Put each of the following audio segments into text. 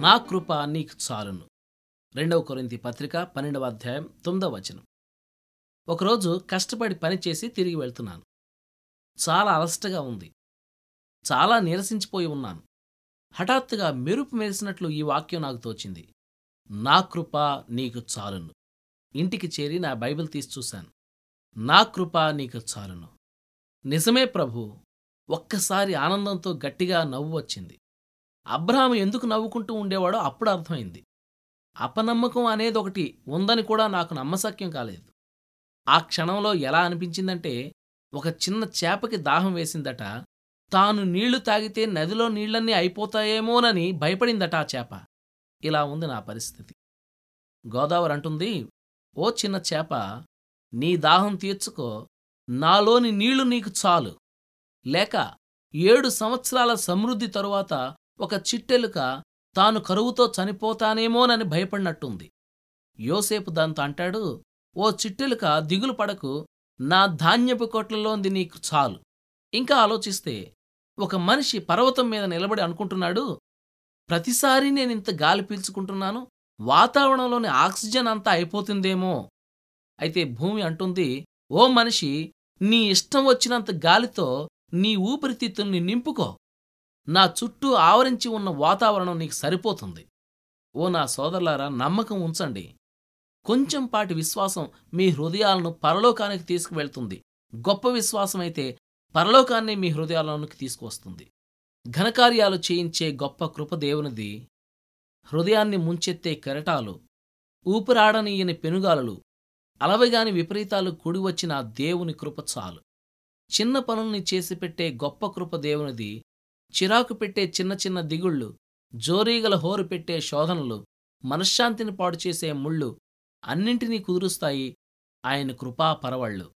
నా కృప నీకు చాలును. రెండవ కొరింతి పత్రిక పన్నెండవ అధ్యాయం తొమ్మిదవ వచనం. ఒకరోజు కష్టపడి పనిచేసి తిరిగి వెళ్తున్నాను. చాలా అలసటగా ఉంది. చాలా నీరసించిపోయి ఉన్నాను. హఠాత్తుగా మెరుపు మెరిసినట్లు ఈ వాక్యం నాకు తోచింది. నా కృప నీకు చాలును. ఇంటికి చేరి నా బైబిల్ తీసి చూశాను. నా కృప నీకు చాలును. నిజమే ప్రభు ఒక్కసారి ఆనందంతో గట్టిగా నవ్వు వచ్చింది. అబ్రహాం ఎందుకు నవ్వుకుంటూ ఉండేవాడో అప్పుడు అర్థమైంది. అపనమ్మకం అనేది ఒకటి ఉందని కూడా నాకు నమ్మశక్యం కాలేదు. ఆ క్షణంలో ఎలా అనిపించిందంటే ఒక చిన్న చేపకి దాహం వేసిందట. తాను నీళ్ళు తాగితే నదిలో నీళ్ళన్నీ అయిపోతాయేమోనని భయపడిందట ఆ చేప. ఇలా ఉంది నా పరిస్థితి. గోదావరి అంటుంది ఓ చిన్న చేప నీ దాహం తీర్చుకో. నాలోని నీళ్ళు నీకు చాలు. లేక ఏడు సంవత్సరాల సమృద్ధి తరువాత ఒక చిట్టెలుక తాను కరువుతో చనిపోతానేమోనని భయపడినట్టుంది. యోసేపు దాంతో అంటాడు ఓ చిట్టెలుక దిగులు పడకు నా ధాన్యపు కొట్లలోంది నీకు చాలు. ఇంకా ఆలోచిస్తే ఒక మనిషి పర్వతం మీద నిలబడి అనుకుంటున్నాడు ప్రతిసారి నేనింత గాలి పీల్చుకుంటున్నాను వాతావరణంలోని ఆక్సిజన్ అంతా అయిపోతుందేమో. అయితే భూమి అంటుంది ఓ మనిషి నీ ఇష్టం వచ్చినంత గాలితో నీ ఊపిరితిత్తుల్ని నింపుకో. నా చుట్టూ ఆవరించి ఉన్న వాతావరణం నీకు సరిపోతుంది. ఓ నా సోదరులారా నమ్మకం ఉంచండి. కొంచెంపాటి విశ్వాసం మీ హృదయాలను పరలోకానికి తీసుకువెళ్తుంది. గొప్ప విశ్వాసమైతే పరలోకాన్ని మీ హృదయాలలోనికి తీసుకువస్తుంది. ఘనకార్యాలు చేయించే గొప్ప కృప దేవునిది. హృదయాన్ని ముంచెత్తే కెరటాలు ఊపిరాడనీయని పెనుగాలులు అలవగాని విపరీతాలు కూడివచ్చిన దేవుని కృప చాలు. చిన్న పనుల్ని చేసిపెట్టే గొప్ప కృప దేవునిది. చిరాకు పెట్టే చిన్న చిన్న దిగుళ్ళు జోరీగల హోరు పెట్టే శోధనలు మనశ్శాంతిని పాడుచేసే ముళ్ళు అన్నింటినీ కుదురుస్తాయి. ఆయన కృపా పరవళ్ళు.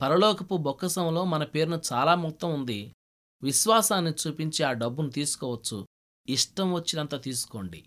పరలోకపు బొక్కసంలో మన పేరున చాలా మొత్తం ఉంది. విశ్వాసాన్ని చూపించి ఆ డబ్బును తీసుకోవచ్చు. ఇష్టం వచ్చినంత తీసుకోండి.